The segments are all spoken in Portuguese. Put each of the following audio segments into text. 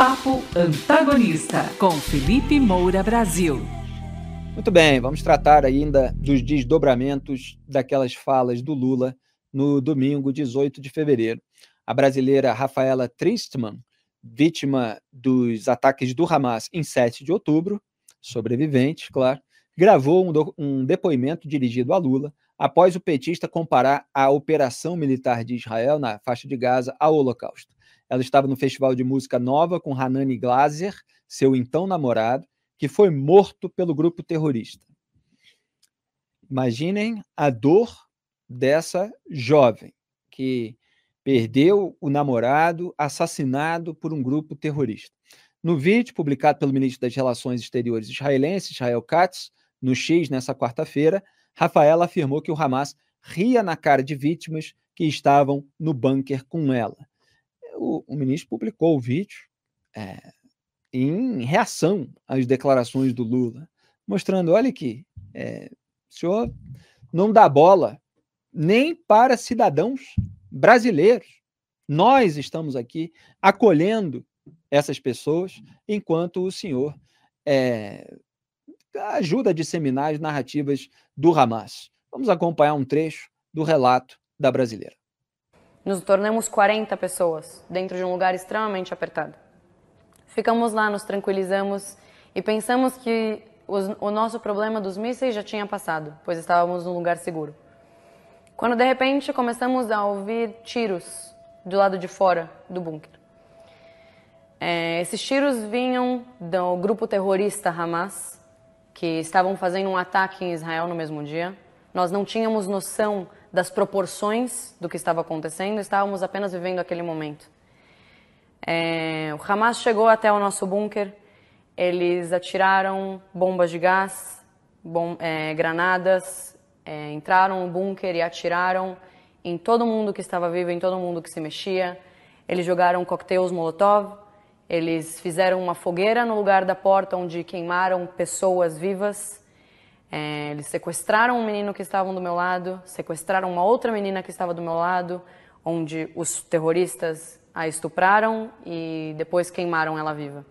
Papo Antagonista, com Felipe Moura Brasil. Muito bem, vamos tratar ainda dos desdobramentos daquelas falas do Lula no domingo 18 de fevereiro. A brasileira Rafaela Tristman, vítima dos ataques do Hamas em 7 de outubro, sobrevivente, claro, gravou um, um depoimento dirigido a Lula após o petista comparar a operação militar de Israel na faixa de Gaza ao Holocausto. Ela estava no Festival de Música Nova com Hanani Glaser, seu então namorado, que foi morto pelo grupo terrorista. Imaginem a dor dessa jovem que perdeu o namorado assassinado por um grupo terrorista. No vídeo publicado pelo ministro das Relações Exteriores israelense, Israel Katz, no X nessa quarta-feira, Rafaela afirmou que o Hamas ria na cara de vítimas que estavam no bunker com ela. O, o ministro publicou o vídeo é, em reação às declarações do Lula, mostrando: olha aqui, é, o senhor não dá bola nem para cidadãos brasileiros. Nós estamos aqui acolhendo essas pessoas, enquanto o senhor é, ajuda a disseminar as narrativas do Hamas. Vamos acompanhar um trecho do relato da brasileira. Nos tornamos 40 pessoas dentro de um lugar extremamente apertado. Ficamos lá, nos tranquilizamos e pensamos que o nosso problema dos mísseis já tinha passado, pois estávamos num lugar seguro. Quando de repente começamos a ouvir tiros do lado de fora do bunker. É, esses tiros vinham do grupo terrorista Hamas, que estavam fazendo um ataque em Israel no mesmo dia. Nós não tínhamos noção das proporções do que estava acontecendo, estávamos apenas vivendo aquele momento. É, o Hamas chegou até o nosso bunker, eles atiraram bombas de gás, bom, é, granadas, é, entraram no bunker e atiraram em todo mundo que estava vivo, em todo mundo que se mexia. Eles jogaram coquetéis Molotov, eles fizeram uma fogueira no lugar da porta onde queimaram pessoas vivas. É, eles sequestraram um menino que estava do meu lado, sequestraram uma outra menina que estava do meu lado, onde os terroristas a estupraram e depois queimaram ela viva.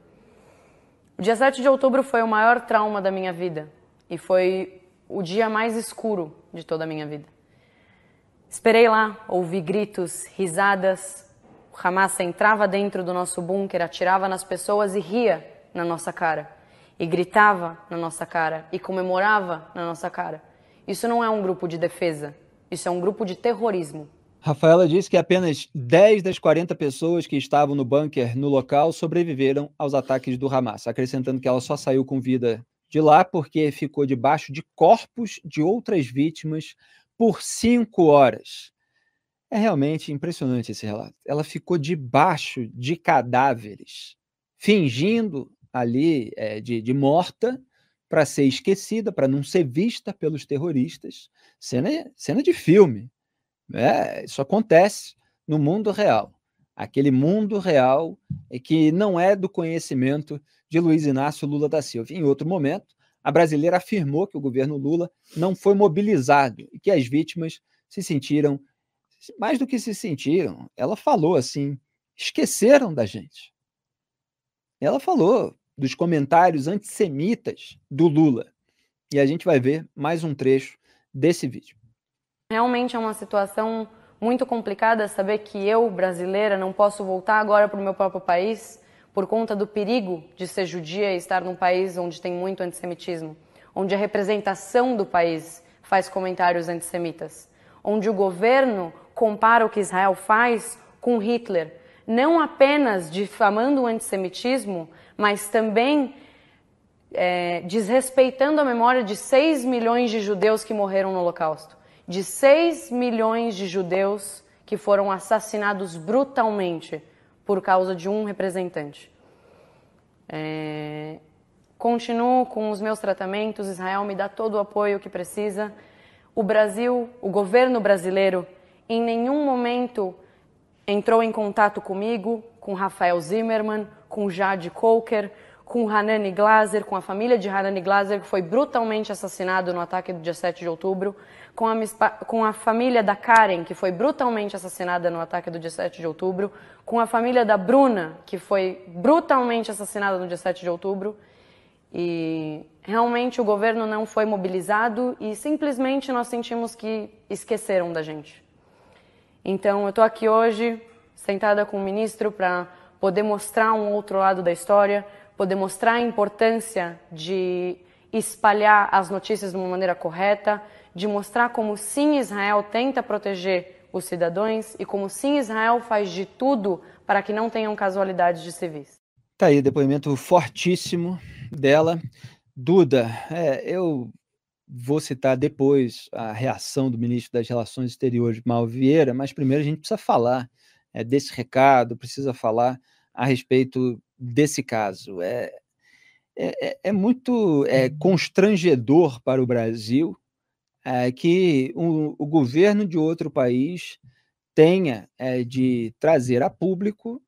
O dia 7 de outubro foi o maior trauma da minha vida e foi o dia mais escuro de toda a minha vida. Esperei lá, ouvi gritos, risadas, Hamas entrava dentro do nosso bunker, atirava nas pessoas e ria na nossa cara. E gritava na nossa cara. E comemorava na nossa cara. Isso não é um grupo de defesa. Isso é um grupo de terrorismo. Rafaela disse que apenas 10 das 40 pessoas que estavam no bunker no local sobreviveram aos ataques do Hamas, acrescentando que ela só saiu com vida de lá porque ficou debaixo de corpos de outras vítimas por cinco horas. É realmente impressionante esse relato. Ela ficou debaixo de cadáveres, fingindo ali é, de, de morta para ser esquecida, para não ser vista pelos terroristas. Cena, cena de filme. É, isso acontece no mundo real. Aquele mundo real é que não é do conhecimento de Luiz Inácio Lula da Silva. Em outro momento, a brasileira afirmou que o governo Lula não foi mobilizado e que as vítimas se sentiram mais do que se sentiram, ela falou assim: esqueceram da gente. Ela falou dos comentários antissemitas do Lula. E a gente vai ver mais um trecho desse vídeo. Realmente é uma situação muito complicada saber que eu, brasileira, não posso voltar agora para o meu próprio país por conta do perigo de ser judia e estar num país onde tem muito antissemitismo, onde a representação do país faz comentários antissemitas, onde o governo compara o que Israel faz com Hitler, não apenas difamando o antissemitismo, mas também é, desrespeitando a memória de 6 milhões de judeus que morreram no Holocausto, de 6 milhões de judeus que foram assassinados brutalmente por causa de um representante. É, continuo com os meus tratamentos, Israel me dá todo o apoio que precisa. O Brasil, o governo brasileiro, em nenhum momento entrou em contato comigo, com Rafael Zimmermann, com Jade Coker, com Hanani Glaser, com a família de Hanani Glaser, que foi brutalmente assassinado no ataque do dia 7 de outubro, com a, com a família da Karen, que foi brutalmente assassinada no ataque do dia 7 de outubro, com a família da Bruna, que foi brutalmente assassinada no dia 7 de outubro. E realmente o governo não foi mobilizado e simplesmente nós sentimos que esqueceram da gente. Então eu estou aqui hoje, sentada com o ministro, para poder mostrar um outro lado da história, poder mostrar a importância de espalhar as notícias de uma maneira correta, de mostrar como sim Israel tenta proteger os cidadãos e como sim Israel faz de tudo para que não tenham casualidades de civis. Tá aí, depoimento fortíssimo dela. Duda, é, eu vou citar depois a reação do ministro das Relações Exteriores, Mal Vieira, mas primeiro a gente precisa falar é, desse recado, precisa falar a respeito desse caso. É, é, é, é muito é, constrangedor para o Brasil é, que o, o, governo de outro país tenha é, de trazer a público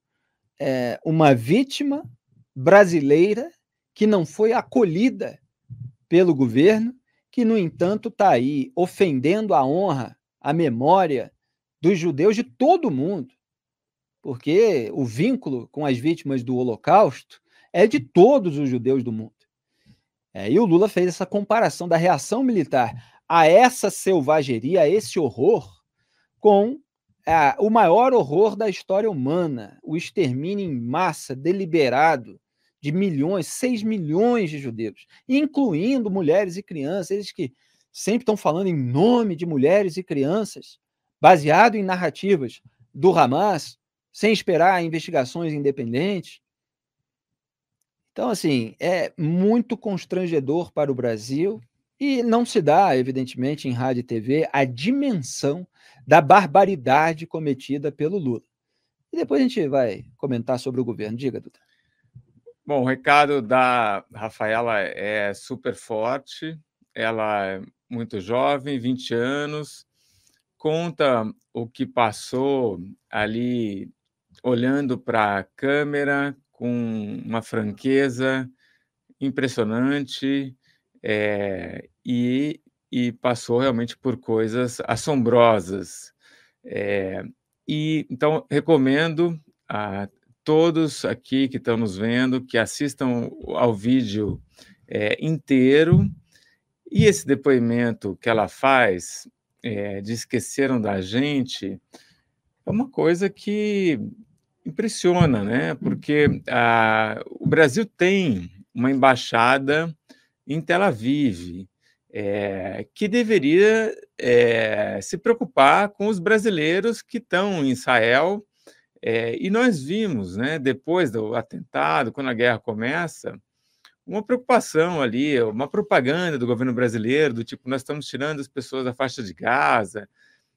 uma vítima brasileira que não foi acolhida pelo governo, que, no entanto, está aí ofendendo a honra, a memória dos judeus de todo o mundo porque o vínculo com as vítimas do Holocausto é de todos os judeus do mundo. É, e o Lula fez essa comparação da reação militar a essa selvageria, a esse horror, com é, o maior horror da história humana, o extermínio em massa deliberado de milhões, 6 milhões de judeus, incluindo mulheres e crianças, eles que sempre estão falando em nome de mulheres e crianças, baseado em narrativas do Hamas, sem esperar investigações independentes. Então, assim, é muito constrangedor para o Brasil e não se dá, evidentemente, em rádio e TV a dimensão da barbaridade cometida pelo Lula. E depois a gente vai comentar sobre o governo. Diga, Duda. Bom, o recado da Rafaela é super forte. Ela é muito jovem, 20 anos, conta o que passou ali olhando para a câmera com uma franqueza impressionante é, e, e, passou realmente por coisas assombrosas. É, e então recomendo a todos aqui que estão nos vendo que assistam ao vídeo é, inteiro. E esse depoimento que ela faz de esqueceram da gente é uma coisa que impressiona, né? Porque ah, o Brasil tem uma embaixada em Tel Aviv, é, que deveria é, se preocupar com os brasileiros que estão em Israel. É, e nós vimos, né, depois do atentado, quando a guerra começa, uma preocupação ali, uma propaganda do governo brasileiro, do tipo, nós estamos tirando as pessoas da faixa de Gaza,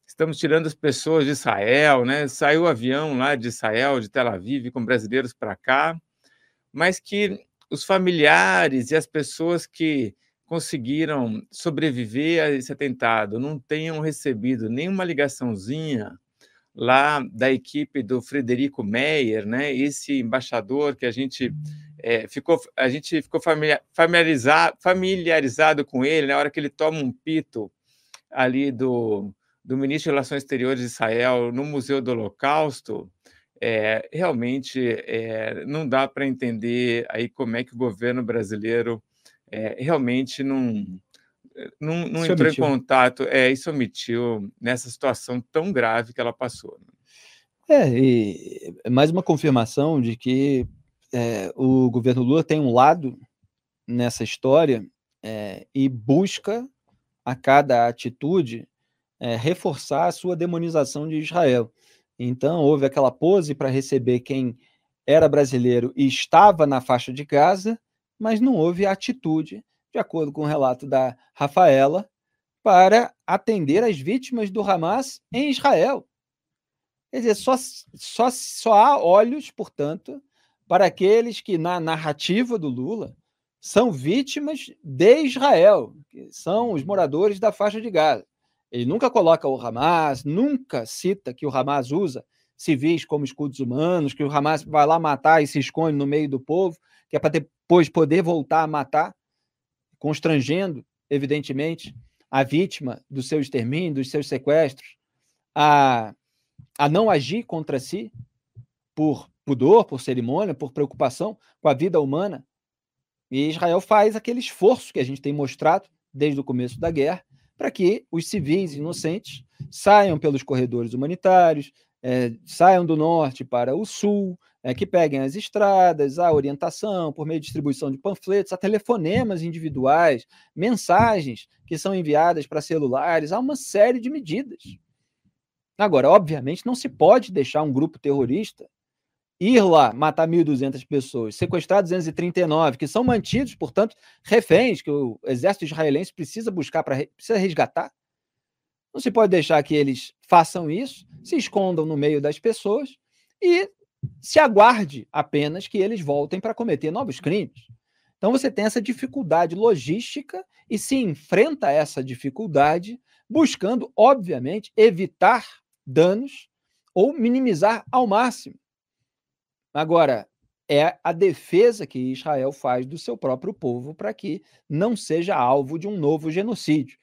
estamos tirando as pessoas de Israel, né? Saiu o avião lá de Israel, de Tel Aviv, com brasileiros para cá, mas que os familiares e as pessoas que conseguiram sobreviver a esse atentado não tenham recebido nenhuma ligaçãozinha lá da equipe do Frederico Meyer, né? Esse embaixador que a gente é, ficou, a gente ficou familiarizado, familiarizado com ele na hora que ele toma um pito ali do do ministro de Relações Exteriores de Israel no Museu do Holocausto, é, realmente é, não dá para entender aí como é que o governo brasileiro realmente não, não, não entrou omitiu. em contato, é, se omitiu nessa situação tão grave que ela passou. Né? É, e mais uma confirmação de que é, o governo Lula tem um lado nessa história é, e busca a cada atitude é, reforçar a sua demonização de Israel. Então, houve aquela pose para receber quem era brasileiro e estava na faixa de Gaza, mas não houve atitude, de acordo com o relato da Rafaela, para atender as vítimas do Hamas em Israel. Quer dizer, só, só, só há olhos, portanto, para aqueles que, na narrativa do Lula, são vítimas de Israel, que são os moradores da faixa de Gaza. Ele nunca coloca o Hamas, nunca cita que o Hamas usa civis como escudos humanos, que o Hamas vai lá matar e se esconde no meio do povo, que é para ter pois poder voltar a matar, constrangendo, evidentemente, a vítima do seu extermínio, dos seus sequestros, a, a não agir contra si por pudor, por cerimônia, por preocupação com a vida humana. E Israel faz aquele esforço que a gente tem mostrado desde o começo da guerra para que os civis inocentes saiam pelos corredores humanitários, é, saiam do norte para o sul, é, que peguem as estradas, a orientação por meio de distribuição de panfletos, a telefonemas individuais, mensagens que são enviadas para celulares, há uma série de medidas. Agora, obviamente, não se pode deixar um grupo terrorista ir lá matar 1.200 pessoas, sequestrar 239, que são mantidos, portanto, reféns que o exército israelense precisa buscar para precisa resgatar. Não se pode deixar que eles façam isso, se escondam no meio das pessoas e se aguarde apenas que eles voltem para cometer novos crimes. Então você tem essa dificuldade logística e se enfrenta essa dificuldade buscando, obviamente, evitar danos ou minimizar ao máximo. Agora, é a defesa que Israel faz do seu próprio povo para que não seja alvo de um novo genocídio.